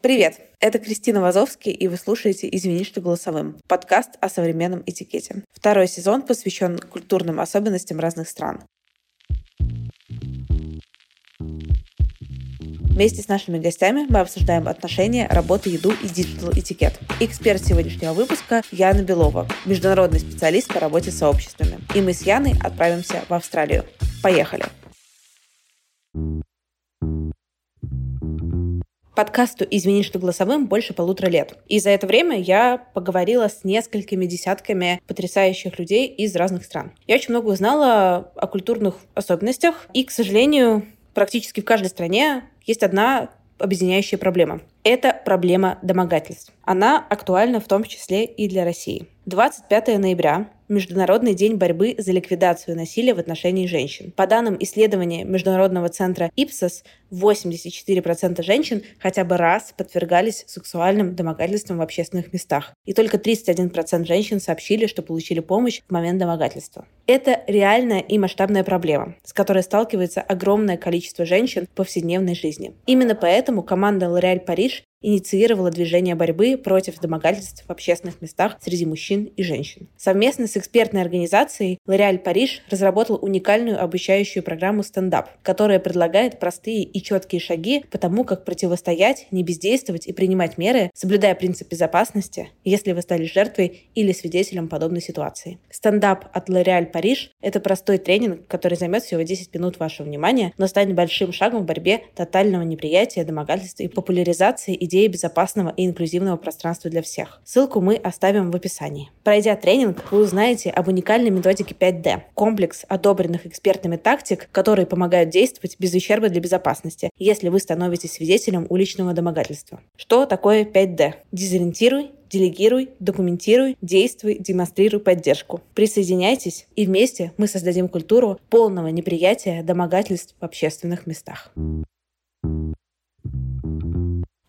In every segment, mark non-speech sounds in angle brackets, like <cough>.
Привет, это Кристина Вазовский, и вы слушаете «Извини, что голосовым» — подкаст о современном этикете. Второй сезон посвящен культурным особенностям разных стран. Вместе с нашими гостями мы обсуждаем отношения, работу, еду и digital этикет. Эксперт сегодняшнего выпуска Яна Белова, международный специалист по работе с сообществами. И мы с Яной отправимся в Австралию. Поехали! Подкасту «Извини, что голосовым» больше полутора лет. И за это время я поговорила с несколькими десятками потрясающих людей из разных стран. Я очень много узнала о культурных особенностях. И, к сожалению, практически в каждой стране есть одна объединяющая проблема. Это проблема домогательств. Она актуальна в том числе и для России. 25 ноября Международный день борьбы за ликвидацию насилия в отношении женщин. По данным исследования Международного центра Ipsos, 84% женщин хотя бы раз подвергались сексуальным домогательствам в общественных местах. И только 31% женщин сообщили, что получили помощь в момент домогательства. Это реальная и масштабная проблема, с которой сталкивается огромное количество женщин в повседневной жизни. Именно поэтому команда L'Oréal Париж инициировала движение борьбы против домогательств в общественных местах среди мужчин и женщин. Совместно с экспертной организацией L'Oréal Париж разработал уникальную обучающую программу стендап, которая предлагает простые и четкие шаги по тому, как противостоять, не бездействовать и принимать меры, соблюдая принцип безопасности, если вы стали жертвой или свидетелем подобной ситуации. Стендап от L'Oréal Париж — это простой тренинг, который займет всего 10 минут вашего внимания, но станет большим шагом в борьбе тотального неприятия, домогательства и популяризации идеи безопасного и инклюзивного пространства для всех. Ссылку мы оставим в описании. Пройдя тренинг, вы узнаете об уникальной методике 5D – комплекс одобренных экспертами тактик, которые помогают действовать без ущерба для безопасности, если вы становитесь свидетелем уличного домогательства. Что такое 5D? Дезориентируй, делегируй, документируй, действуй, демонстрируй поддержку. Присоединяйтесь, и вместе мы создадим культуру полного неприятия домогательств в общественных местах.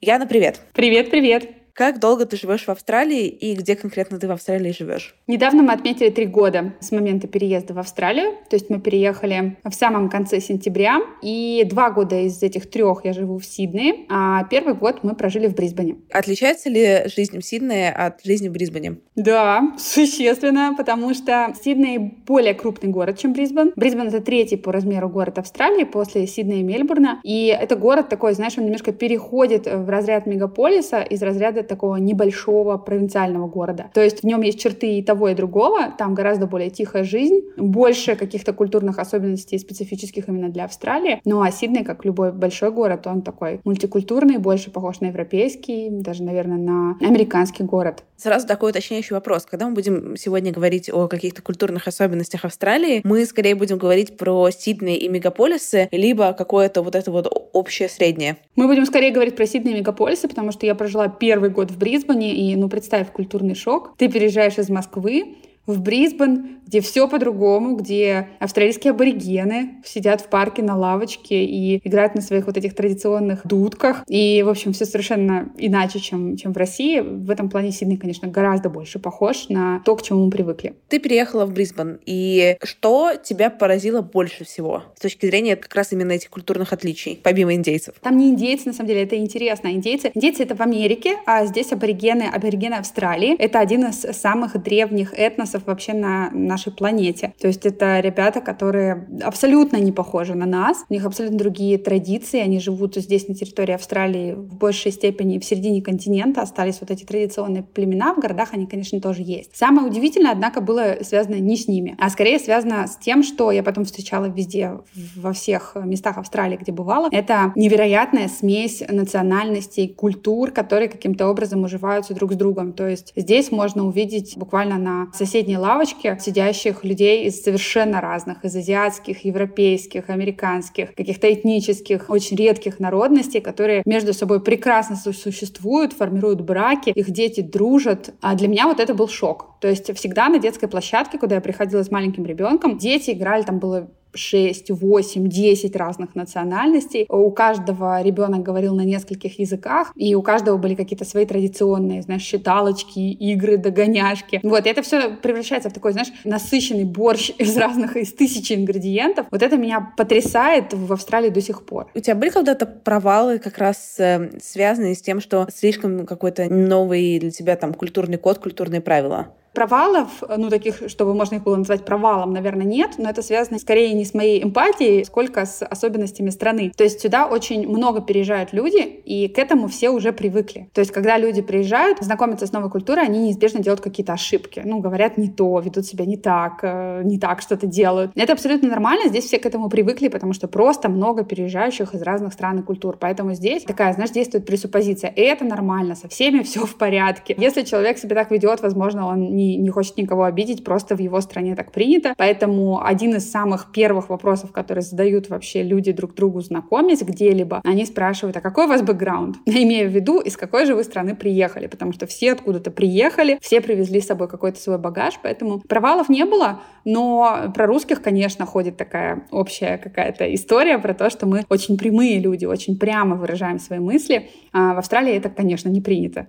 Яна, привет. Привет, привет. Как долго ты живешь в Австралии и где конкретно ты в Австралии живешь? Недавно мы отметили три года с момента переезда в Австралию. То есть мы переехали в самом конце сентября. И два года из этих трех я живу в Сиднее, а первый год мы прожили в Брисбене. Отличается ли жизнь в Сиднее от жизни в Брисбене? Да, <laughs> существенно, потому что Сидней более крупный город, чем Брисбен. Брисбен — это третий по размеру город Австралии после Сиднея и Мельбурна. И это город такой, знаешь, он немножко переходит в разряд мегаполиса из разряда такого небольшого провинциального города. То есть в нем есть черты и того, и другого. Там гораздо более тихая жизнь, больше каких-то культурных особенностей специфических именно для Австралии. Ну а Сидней, как любой большой город, он такой мультикультурный, больше похож на европейский, даже, наверное, на американский город. Сразу такой уточняющий вопрос. Когда мы будем сегодня говорить о каких-то культурных особенностях Австралии, мы скорее будем говорить про Сидней и мегаполисы, либо какое-то вот это вот общее среднее? Мы будем скорее говорить про Сидней и мегаполисы, потому что я прожила первый год в Брисбене, и, ну, представь, культурный шок. Ты переезжаешь из Москвы, в Брисбен, где все по-другому, где австралийские аборигены сидят в парке на лавочке и играют на своих вот этих традиционных дудках. И, в общем, все совершенно иначе, чем, чем в России. В этом плане Сидней, конечно, гораздо больше похож на то, к чему мы привыкли. Ты переехала в Брисбен, и что тебя поразило больше всего с точки зрения как раз именно этих культурных отличий, помимо индейцев? Там не индейцы, на самом деле, это интересно. Индейцы, индейцы — это в Америке, а здесь аборигены, аборигены Австралии. Это один из самых древних этносов австралийцев вообще на нашей планете. То есть это ребята, которые абсолютно не похожи на нас, у них абсолютно другие традиции, они живут здесь на территории Австралии в большей степени в середине континента, остались вот эти традиционные племена, в городах они, конечно, тоже есть. Самое удивительное, однако, было связано не с ними, а скорее связано с тем, что я потом встречала везде, во всех местах Австралии, где бывала, это невероятная смесь национальностей, культур, которые каким-то образом уживаются друг с другом. То есть здесь можно увидеть буквально на соседней лавочке сидящих людей из совершенно разных, из азиатских, европейских, американских, каких-то этнических, очень редких народностей, которые между собой прекрасно существуют, формируют браки, их дети дружат. А для меня вот это был шок. То есть всегда на детской площадке, куда я приходила с маленьким ребенком, дети играли, там было 6, 8, 10 разных национальностей. У каждого ребенок говорил на нескольких языках, и у каждого были какие-то свои традиционные, знаешь, считалочки, игры, догоняшки. Вот, и это все превращается в такой, знаешь, насыщенный борщ <laughs> из разных, из тысячи ингредиентов. Вот это меня потрясает в Австралии до сих пор. У тебя были когда-то провалы как раз э, связанные с тем, что слишком какой-то новый для тебя там культурный код, культурные правила? Провалов, ну, таких, чтобы можно их было назвать провалом, наверное, нет, но это связано скорее не с моей эмпатией, сколько с особенностями страны. То есть сюда очень много переезжают люди, и к этому все уже привыкли. То есть когда люди приезжают, знакомятся с новой культурой, они неизбежно делают какие-то ошибки. Ну, говорят не то, ведут себя не так, э, не так что-то делают. Это абсолютно нормально, здесь все к этому привыкли, потому что просто много переезжающих из разных стран и культур. Поэтому здесь такая, знаешь, действует пресуппозиция. Это нормально, со всеми все в порядке. Если человек себя так ведет, возможно, он не, не хочет никого обидеть, просто в его стране так принято. Поэтому один из самых первых вопросов, которые задают вообще люди друг другу, знакомясь где-либо, они спрашивают, а какой у вас бэкграунд? <laughs> Имея в виду, из какой же вы страны приехали, потому что все откуда-то приехали, все привезли с собой какой-то свой багаж, поэтому провалов не было, но про русских, конечно, ходит такая общая какая-то история про то, что мы очень прямые люди, очень прямо выражаем свои мысли. А в Австралии это, конечно, не принято.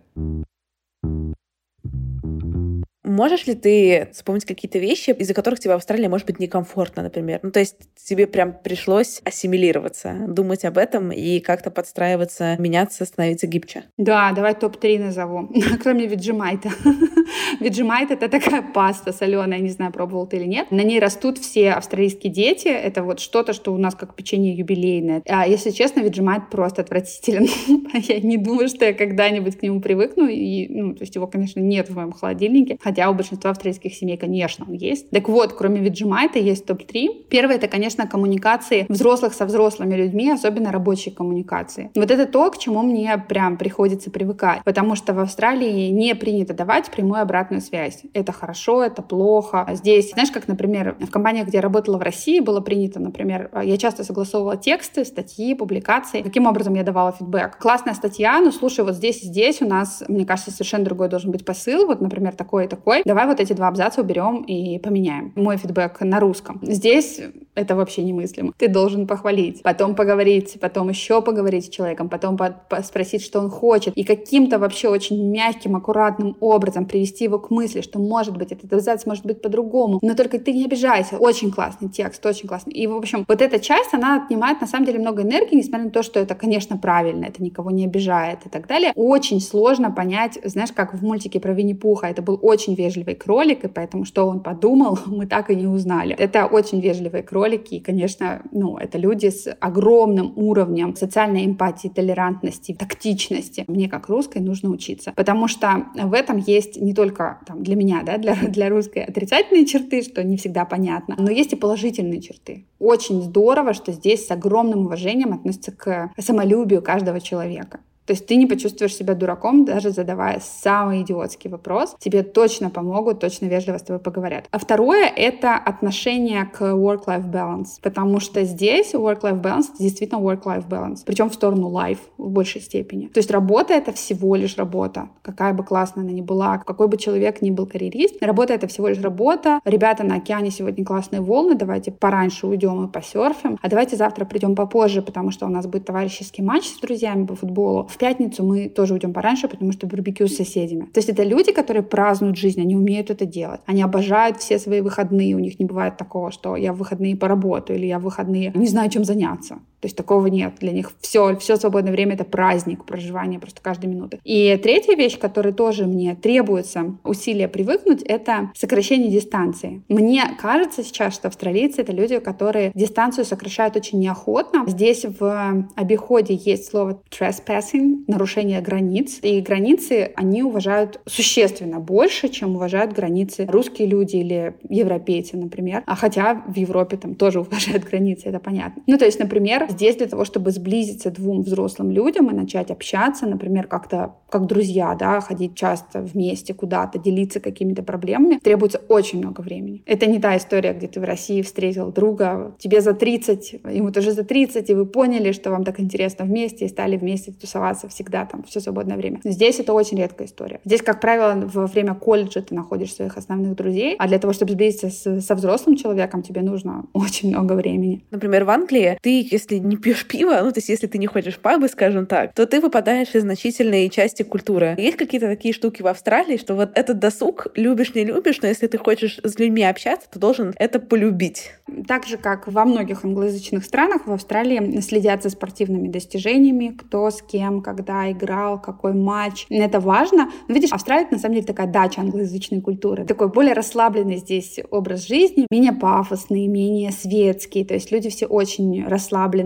Можешь ли ты вспомнить какие-то вещи, из-за которых тебе в Австралии может быть некомфортно, например? Ну, то есть тебе прям пришлось ассимилироваться, думать об этом и как-то подстраиваться, меняться, становиться гибче. Да, давай топ-3 назову. <laughs> Кроме Vegemite <laughs> а. Vegemite — это такая паста соленая, не знаю, пробовал ты или нет. На ней растут все австралийские дети. Это вот что-то, что у нас как печенье юбилейное. А если честно, Vegemite просто отвратителен. <laughs> я не думаю, что я когда-нибудь к нему привыкну. И, ну, то есть его, конечно, нет в моем холодильнике. Хотя хотя у большинства австралийских семей, конечно, он есть. Так вот, кроме Виджимайта есть топ-3. Первое — это, конечно, коммуникации взрослых со взрослыми людьми, особенно рабочие коммуникации. Вот это то, к чему мне прям приходится привыкать, потому что в Австралии не принято давать прямую обратную связь. Это хорошо, это плохо. А здесь, знаешь, как, например, в компаниях, где я работала в России, было принято, например, я часто согласовывала тексты, статьи, публикации. Каким образом я давала фидбэк? Классная статья, но слушай, вот здесь и здесь у нас, мне кажется, совершенно другой должен быть посыл. Вот, например, такой и такой такой, давай вот эти два абзаца уберем и поменяем. Мой фидбэк на русском. Здесь это вообще немыслимо. Ты должен похвалить, потом поговорить, потом еще поговорить с человеком, потом по спросить, что он хочет, и каким-то вообще очень мягким, аккуратным образом привести его к мысли, что, может быть, этот абзац может быть по-другому, но только ты не обижайся. Очень классный текст, очень классный. И, в общем, вот эта часть, она отнимает, на самом деле, много энергии, несмотря на то, что это, конечно, правильно, это никого не обижает и так далее. Очень сложно понять, знаешь, как в мультике про Винни-Пуха, это был очень вежливый кролик, и поэтому что он подумал, <laughs> мы так и не узнали. Это очень вежливые кролики, и, конечно, ну, это люди с огромным уровнем социальной эмпатии, толерантности, тактичности. Мне, как русской, нужно учиться, потому что в этом есть не только там, для меня, да, для, <laughs> для русской отрицательные черты, что не всегда понятно, но есть и положительные черты. Очень здорово, что здесь с огромным уважением относятся к самолюбию каждого человека. То есть ты не почувствуешь себя дураком, даже задавая самый идиотский вопрос. Тебе точно помогут, точно вежливо с тобой поговорят. А второе — это отношение к work-life balance. Потому что здесь work-life balance — действительно work-life balance. Причем в сторону life в большей степени. То есть работа — это всего лишь работа. Какая бы классная она ни была, какой бы человек ни был карьерист, работа — это всего лишь работа. Ребята, на океане сегодня классные волны, давайте пораньше уйдем и посерфим. А давайте завтра придем попозже, потому что у нас будет товарищеский матч с друзьями по футболу. В пятницу мы тоже уйдем пораньше, потому что барбекю с соседями. То есть это люди, которые празднуют жизнь, они умеют это делать. Они обожают все свои выходные. У них не бывает такого, что я в выходные поработаю или я в выходные не знаю, чем заняться. То есть такого нет. Для них все, все свободное время — это праздник проживания просто каждой минуты. И третья вещь, которой тоже мне требуется усилия привыкнуть, это сокращение дистанции. Мне кажется сейчас, что австралийцы — это люди, которые дистанцию сокращают очень неохотно. Здесь в обиходе есть слово trespassing, нарушение границ. И границы они уважают существенно больше, чем уважают границы русские люди или европейцы, например. А хотя в Европе там тоже <laughs> уважают границы, это понятно. Ну, то есть, например, здесь для того, чтобы сблизиться двум взрослым людям и начать общаться, например, как-то как друзья, да, ходить часто вместе куда-то, делиться какими-то проблемами, требуется очень много времени. Это не та история, где ты в России встретил друга, тебе за 30, ему тоже за 30, и вы поняли, что вам так интересно вместе, и стали вместе тусоваться всегда там все свободное время. Здесь это очень редкая история. Здесь, как правило, во время колледжа ты находишь своих основных друзей, а для того, чтобы сблизиться с, со взрослым человеком, тебе нужно <laughs> очень много времени. Например, в Англии ты, если не пьешь пиво, ну, то есть если ты не ходишь в пабы, скажем так, то ты выпадаешь из значительной части культуры. Есть какие-то такие штуки в Австралии, что вот этот досуг любишь, не любишь, но если ты хочешь с людьми общаться, то должен это полюбить. Так же, как во многих англоязычных странах, в Австралии следят за спортивными достижениями, кто с кем, когда играл, какой матч. Это важно. Но видишь, Австралия на самом деле такая дача англоязычной культуры. Такой более расслабленный здесь образ жизни, менее пафосный, менее светский. То есть люди все очень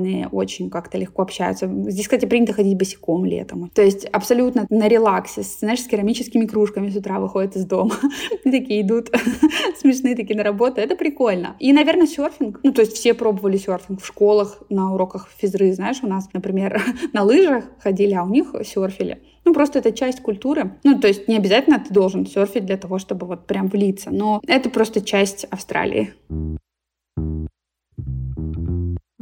расслабленные, очень как-то легко общаются. Здесь, кстати, принято ходить босиком летом. То есть абсолютно на релаксе, знаешь, с керамическими кружками с утра выходят из дома. <laughs> Такие идут <laughs> смешные такие на работу. Это прикольно. И, наверное, серфинг. Ну, то есть все пробовали серфинг в школах, на уроках физры. Знаешь, у нас, например, <laughs> на лыжах ходили, а у них серфили. Ну, просто это часть культуры. Ну, то есть не обязательно ты должен серфить для того, чтобы вот прям влиться, но это просто часть Австралии.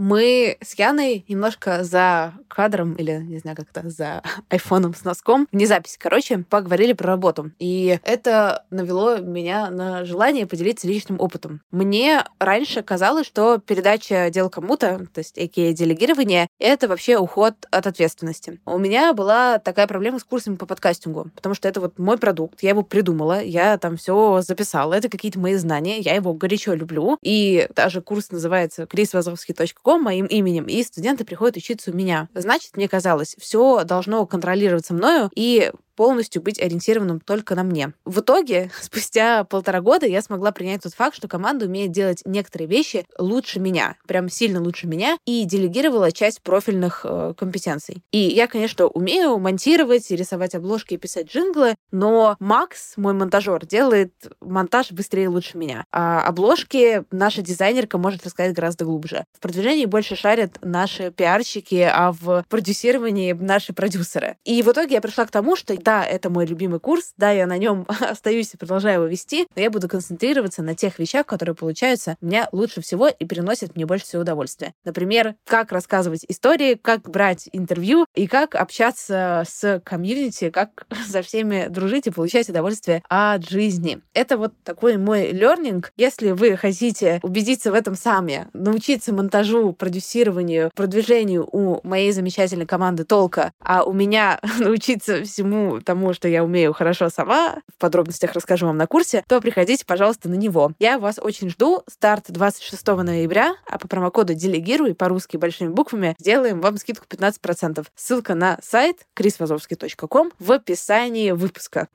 Мы с Яной немножко за кадром или, не знаю, как-то за <laughs> айфоном с носком, не запись, короче, поговорили про работу. И это навело меня на желание поделиться личным опытом. Мне раньше казалось, что передача дел кому-то, то есть эки делегирование, это вообще уход от ответственности. У меня была такая проблема с курсами по подкастингу, потому что это вот мой продукт, я его придумала, я там все записала, это какие-то мои знания, я его горячо люблю. И даже курс называется chrisvazovsky.com, языком, моим именем, и студенты приходят учиться у меня. Значит, мне казалось, все должно контролироваться мною, и полностью быть ориентированным только на мне. В итоге, <laughs> спустя полтора года я смогла принять тот факт, что команда умеет делать некоторые вещи лучше меня, прям сильно лучше меня, и делегировала часть профильных э, компетенций. И я, конечно, умею монтировать, рисовать обложки и писать джинглы, но Макс, мой монтажер, делает монтаж быстрее и лучше меня. А обложки наша дизайнерка может рассказать гораздо глубже. В продвижении больше шарят наши пиарщики, а в продюсировании наши продюсеры. И в итоге я пришла к тому, что да, это мой любимый курс, да, я на нем <laughs> остаюсь и продолжаю его вести, но я буду концентрироваться на тех вещах, которые получаются у меня лучше всего и приносят мне больше всего удовольствия. Например, как рассказывать истории, как брать интервью и как общаться с комьюнити, как <laughs> за всеми дружить и получать удовольствие от жизни. Это вот такой мой learning. Если вы хотите убедиться в этом сами, научиться монтажу, продюсированию, продвижению у моей замечательной команды Толка, а у меня <laughs> научиться всему тому, что я умею хорошо сама, в подробностях расскажу вам на курсе, то приходите, пожалуйста, на него. Я вас очень жду. Старт 26 ноября, а по промокоду «Делегируй» по-русски большими буквами сделаем вам скидку 15%. Ссылка на сайт chrisvazovsky.com в описании выпуска.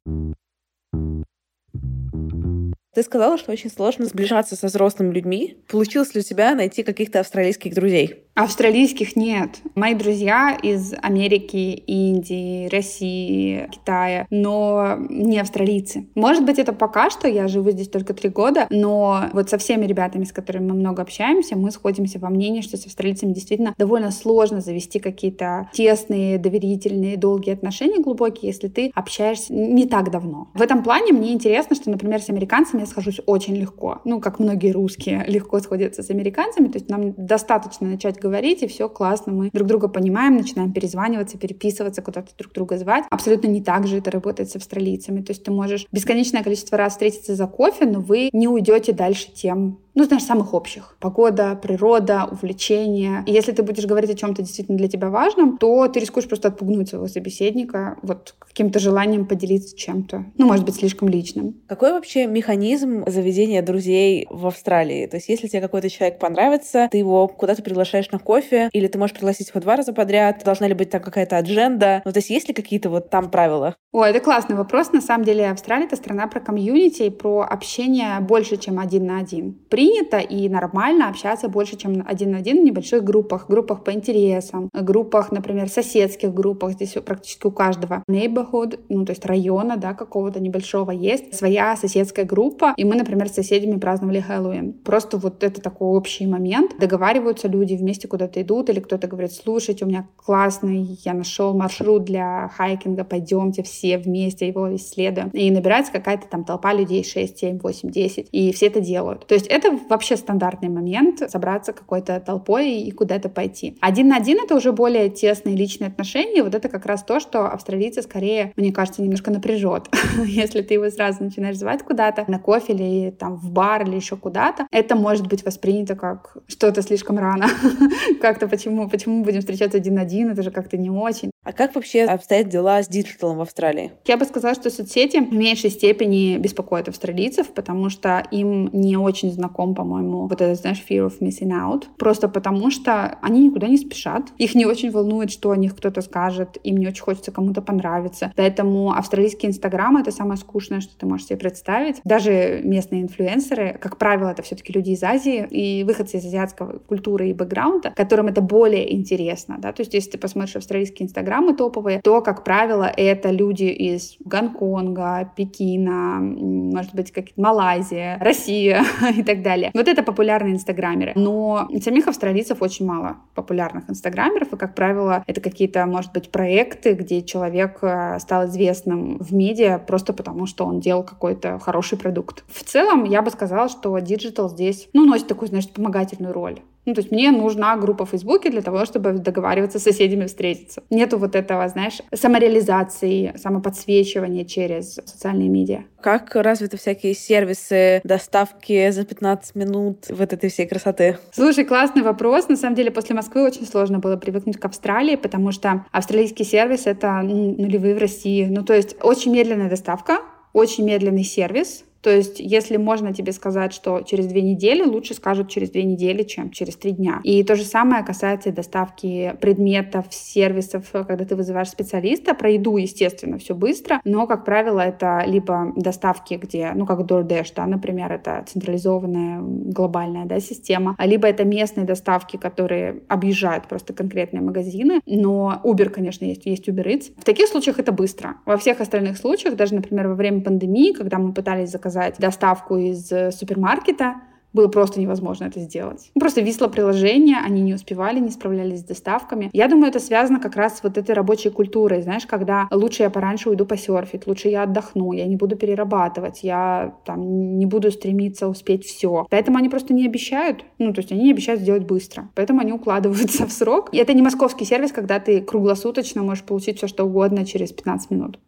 Ты сказала, что очень сложно сближаться со взрослыми людьми. Получилось ли у тебя найти каких-то австралийских друзей? Австралийских нет. Мои друзья из Америки, Индии, России, Китая, но не австралийцы. Может быть, это пока что, я живу здесь только три года, но вот со всеми ребятами, с которыми мы много общаемся, мы сходимся во мнении, что с австралийцами действительно довольно сложно завести какие-то тесные, доверительные, долгие отношения глубокие, если ты общаешься не так давно. В этом плане мне интересно, что, например, с американцами схожусь очень легко. Ну, как многие русские <laughs> легко сходятся с американцами, то есть нам достаточно начать говорить, и все классно, мы друг друга понимаем, начинаем перезваниваться, переписываться, куда-то друг друга звать. Абсолютно не так же это работает с австралийцами. То есть ты можешь бесконечное количество раз встретиться за кофе, но вы не уйдете дальше тем ну, знаешь, самых общих. Погода, природа, увлечения. И если ты будешь говорить о чем-то действительно для тебя важном, то ты рискуешь просто отпугнуть своего собеседника вот каким-то желанием поделиться чем-то. Ну, может быть, слишком личным. Какой вообще механизм заведения друзей в Австралии? То есть, если тебе какой-то человек понравится, ты его куда-то приглашаешь на кофе, или ты можешь пригласить его два раза подряд, должна ли быть там какая-то адженда? Ну, то есть, есть ли какие-то вот там правила? О, это классный вопрос. На самом деле, Австралия — это страна про комьюнити и про общение больше, чем один на один. Принято и нормально общаться больше, чем один на один в небольших группах, группах по интересам, группах, например, соседских группах. Здесь практически у каждого neighborhood, ну, то есть района, да, какого-то небольшого есть, своя соседская группа, и мы, например, с соседями праздновали Хэллоуин. Просто вот это такой общий момент. Договариваются люди, вместе куда-то идут, или кто-то говорит, слушайте, у меня классный, я нашел маршрут для хайкинга, пойдемте все вместе его исследуем. И набирается какая-то там толпа людей, 6, 7, 8, 10, и все это делают. То есть это вообще стандартный момент, собраться какой-то толпой и куда-то пойти. Один на один — это уже более тесные личные отношения, вот это как раз то, что австралийцы скорее, мне кажется, немножко напряжет. <laughs> Если ты его сразу начинаешь звать куда-то, на кофе или там в бар или еще куда-то, это может быть воспринято как что-то слишком рано. <laughs> Как-то почему, почему будем встречаться один на один, это же как-то не очень. А как вообще обстоят дела с диджиталом в Австралии? Я бы сказала, что соцсети в меньшей степени беспокоят австралийцев, потому что им не очень знаком, по-моему, вот этот, знаешь, fear of missing out. Просто потому что они никуда не спешат. Их не очень волнует, что о них кто-то скажет. Им не очень хочется кому-то понравиться. Поэтому австралийский инстаграм — это самое скучное, что ты можешь себе представить. Даже местные инфлюенсеры, как правило, это все-таки люди из Азии и выходцы из азиатского культуры и бэкграунда, которым это более интересно. Да? То есть если ты посмотришь австралийский инстаграм, программы топовые, то, как правило, это люди из Гонконга, Пекина, может быть, как Малайзия, Россия <laughs> и так далее. Вот это популярные инстаграмеры. Но самих австралийцев очень мало популярных инстаграмеров, и, как правило, это какие-то, может быть, проекты, где человек э, стал известным в медиа просто потому, что он делал какой-то хороший продукт. В целом, я бы сказала, что digital здесь, ну, носит такую, значит, вспомогательную роль. Ну, то есть мне нужна группа в Фейсбуке для того, чтобы договариваться с соседями встретиться. Нету вот этого, знаешь, самореализации, самоподсвечивания через социальные медиа. Как развиты всякие сервисы доставки за 15 минут вот этой всей красоты? Слушай, классный вопрос. На самом деле, после Москвы очень сложно было привыкнуть к Австралии, потому что австралийский сервис — это ну, нулевые в России. Ну, то есть очень медленная доставка, очень медленный сервис, то есть, если можно тебе сказать, что через две недели, лучше скажут через две недели, чем через три дня. И то же самое касается доставки предметов, сервисов, когда ты вызываешь специалиста. Про еду, естественно, все быстро, но, как правило, это либо доставки, где, ну, как DoorDash, да, например, это централизованная глобальная да, система, либо это местные доставки, которые объезжают просто конкретные магазины, но Uber, конечно, есть, есть Uber Eats. В таких случаях это быстро. Во всех остальных случаях, даже, например, во время пандемии, когда мы пытались заказать заказать доставку из э, супермаркета, было просто невозможно это сделать. Просто висло приложение, они не успевали, не справлялись с доставками. Я думаю, это связано как раз с вот этой рабочей культурой, знаешь, когда лучше я пораньше уйду посерфить, лучше я отдохну, я не буду перерабатывать, я там не буду стремиться успеть все. Поэтому они просто не обещают, ну, то есть они не обещают сделать быстро. Поэтому они укладываются в срок. И это не московский сервис, когда ты круглосуточно можешь получить все, что угодно через 15 минут.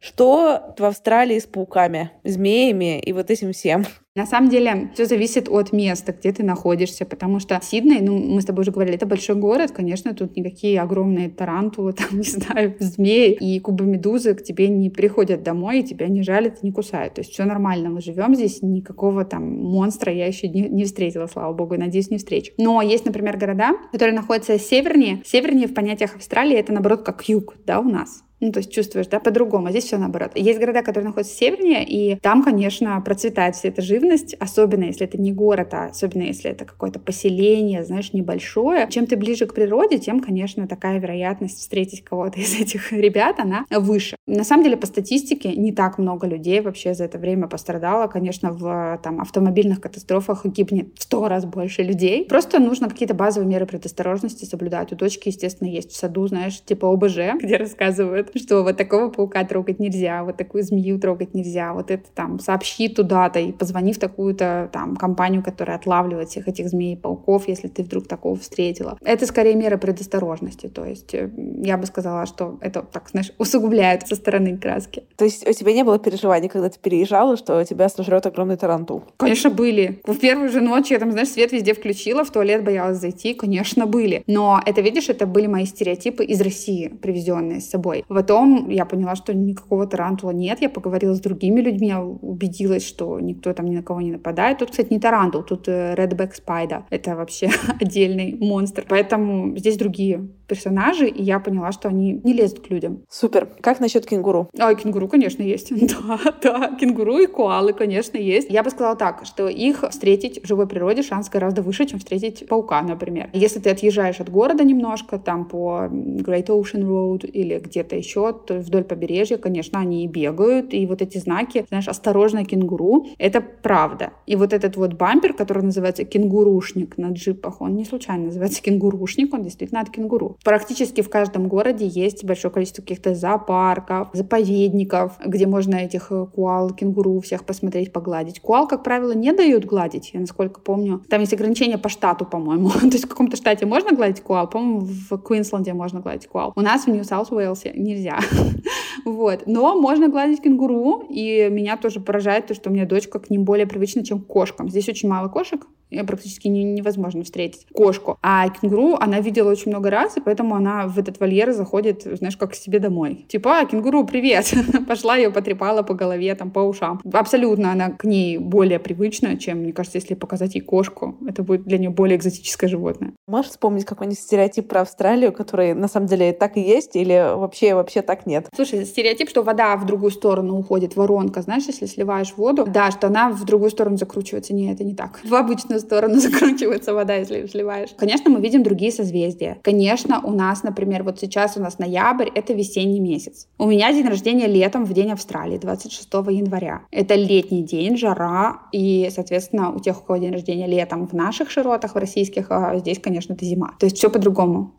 Что в Австралии с пауками, змеями и вот этим всем? На самом деле, все зависит от места, где ты находишься, потому что Сидней, ну, мы с тобой уже говорили, это большой город, конечно, тут никакие огромные тарантулы, <laughs> там, не знаю, змеи и кубомедузы к тебе не приходят домой, и тебя не жалят, не кусают. То есть все нормально, мы живем здесь, никакого там монстра я еще не, не встретила, слава богу, и надеюсь, не встречу. Но есть, например, города, которые находятся севернее. Севернее в понятиях Австралии это, наоборот, как юг, да, у нас. Ну, то есть чувствуешь, да, по-другому. Здесь все наоборот. Есть города, которые находятся севернее, и там, конечно, процветает вся эта живность, особенно если это не город, а особенно если это какое-то поселение, знаешь, небольшое. Чем ты ближе к природе, тем, конечно, такая вероятность встретить кого-то <laughs> из этих ребят, она выше. На самом деле, по статистике, не так много людей вообще за это время пострадало. Конечно, в там, автомобильных катастрофах гибнет в сто раз больше людей. Просто нужно какие-то базовые меры предосторожности соблюдать. У дочки, естественно, есть в саду, знаешь, типа ОБЖ, <laughs> где рассказывают что вот такого паука трогать нельзя, вот такую змею трогать нельзя, вот это там сообщи туда-то и позвони в такую-то там компанию, которая отлавливает всех этих змей и пауков, если ты вдруг такого встретила. Это скорее мера предосторожности, то есть э, я бы сказала, что это так, знаешь, <laughs> усугубляет со стороны краски. То есть у тебя не было переживаний, когда ты переезжала, что тебя сожрет огромный тарантул? Конечно, были. В первую же ночь я там, знаешь, свет везде включила, в туалет боялась зайти, конечно, были. Но это, видишь, это были мои стереотипы из России, привезенные с собой. Потом я поняла, что никакого тарантула нет. Я поговорила с другими людьми, я убедилась, что никто там ни на кого не нападает. Тут, кстати, не тарантул, тут э, Redback Spider. Это вообще <laughs> отдельный монстр. Поэтому здесь другие персонажи, и я поняла, что они не лезут к людям. Супер. Как насчет кенгуру? А, кенгуру, конечно, есть. <laughs> да, да, кенгуру и коалы, конечно, есть. Я бы сказала так, что их встретить в живой природе шанс гораздо выше, чем встретить паука, например. Если ты отъезжаешь от города немножко, там по Great Ocean Road или где-то еще, то вдоль побережья, конечно, они и бегают, и вот эти знаки, знаешь, осторожно, кенгуру, это правда. И вот этот вот бампер, который называется кенгурушник на джипах, он не случайно называется кенгурушник, он действительно от кенгуру. Практически в каждом городе есть большое количество каких-то зоопарков, заповедников, где можно этих э, куал, кенгуру всех посмотреть, погладить. Куал, как правило, не дают гладить, я насколько помню. Там есть ограничения по штату, по-моему. <laughs> То есть в каком-то штате можно гладить куал, по-моему, в Квинсленде можно гладить куал. У нас в Нью-Саут-Уэлсе нельзя. <laughs> вот. Но можно гладить кенгуру, и меня тоже поражает то, что у меня дочка к ним более привычна, чем к кошкам. Здесь очень мало кошек, практически невозможно встретить кошку. А кенгуру она видела очень много раз, и поэтому она в этот вольер заходит, знаешь, как к себе домой. Типа, а, кенгуру, привет! <laughs> Пошла ее потрепала по голове, там, по ушам. Абсолютно она к ней более привычна, чем, мне кажется, если показать ей кошку, это будет для нее более экзотическое животное. Можешь вспомнить какой-нибудь стереотип про Австралию, который на самом деле так и есть, или вообще, вообще так нет? Слушай, стереотип, что вода в другую сторону уходит, воронка, знаешь, если сливаешь воду, да, что она в другую сторону закручивается. Не, это не так. В обычную сторону <laughs> закручивается вода, если сливаешь. Конечно, мы видим другие созвездия. Конечно, у нас, например, вот сейчас у нас ноябрь, это весенний месяц. У меня день рождения летом в день Австралии, 26 января. Это летний день, жара, и, соответственно, у тех, у кого день рождения летом в наших широтах, в российских, а здесь, конечно, это зима. То есть все по-другому.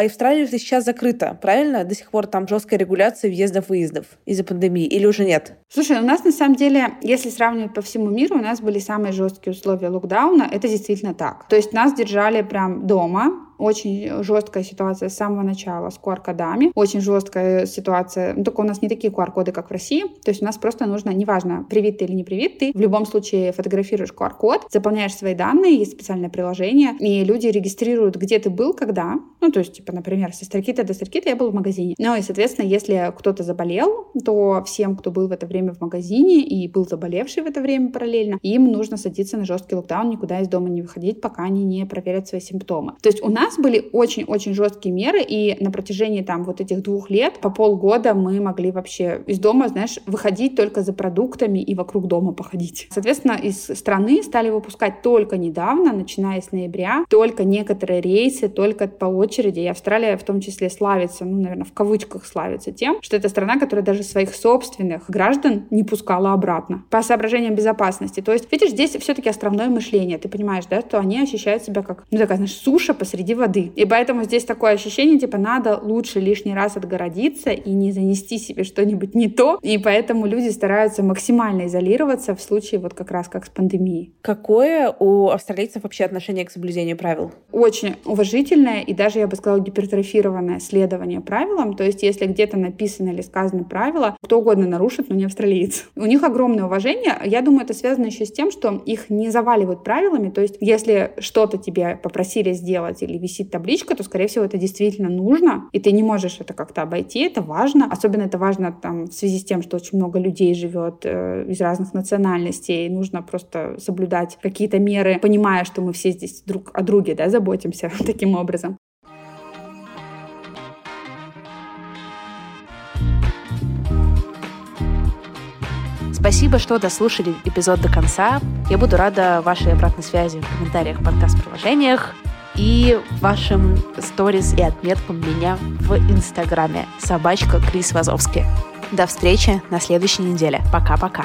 А Австралия же сейчас закрыта, правильно? До сих пор там жесткая регуляция въездов-выездов из-за пандемии или уже нет? Слушай, у нас на самом деле, если сравнивать по всему миру, у нас были самые жесткие условия локдауна. Это действительно так. То есть нас держали прям дома, очень жесткая ситуация с самого начала с QR-кодами. Очень жесткая ситуация. Ну, только у нас не такие QR-коды, как в России. То есть у нас просто нужно, неважно, привит ты или не привит, ты в любом случае фотографируешь QR-код, заполняешь свои данные, есть специальное приложение, и люди регистрируют, где ты был, когда. Ну, то есть, типа, например, со Старкита до Старкита я был в магазине. Ну, и, соответственно, если кто-то заболел, то всем, кто был в это время в магазине и был заболевший в это время параллельно, им нужно садиться на жесткий локдаун, никуда из дома не выходить, пока они не проверят свои симптомы. То есть у нас нас были очень-очень жесткие меры, и на протяжении там вот этих двух лет по полгода мы могли вообще из дома, знаешь, выходить только за продуктами и вокруг дома походить. Соответственно, из страны стали выпускать только недавно, начиная с ноября, только некоторые рейсы, только по очереди. И Австралия в том числе славится, ну, наверное, в кавычках славится тем, что это страна, которая даже своих собственных граждан не пускала обратно по соображениям безопасности. То есть, видишь, здесь все-таки островное мышление. Ты понимаешь, да, что они ощущают себя как, ну, такая, знаешь, суша посреди воды. И поэтому здесь такое ощущение, типа, надо лучше лишний раз отгородиться и не занести себе что-нибудь не то. И поэтому люди стараются максимально изолироваться в случае вот как раз как с пандемией. Какое у австралийцев вообще отношение к соблюдению правил? Очень уважительное и даже, я бы сказала, гипертрофированное следование правилам. То есть, если где-то написано или сказано правило, кто угодно нарушит, но не австралиец. У них огромное уважение. Я думаю, это связано еще с тем, что их не заваливают правилами. То есть, если что-то тебе попросили сделать или висит табличка, то, скорее всего, это действительно нужно, и ты не можешь это как-то обойти, это важно. Особенно это важно там, в связи с тем, что очень много людей живет э, из разных национальностей, и нужно просто соблюдать какие-то меры, понимая, что мы все здесь друг о друге да, заботимся <laughs> таким образом. Спасибо, что дослушали эпизод до конца. Я буду рада вашей обратной связи в комментариях подкаст-приложениях и вашим сторис и отметкам меня в Инстаграме. Собачка Крис Вазовский. До встречи на следующей неделе. Пока-пока.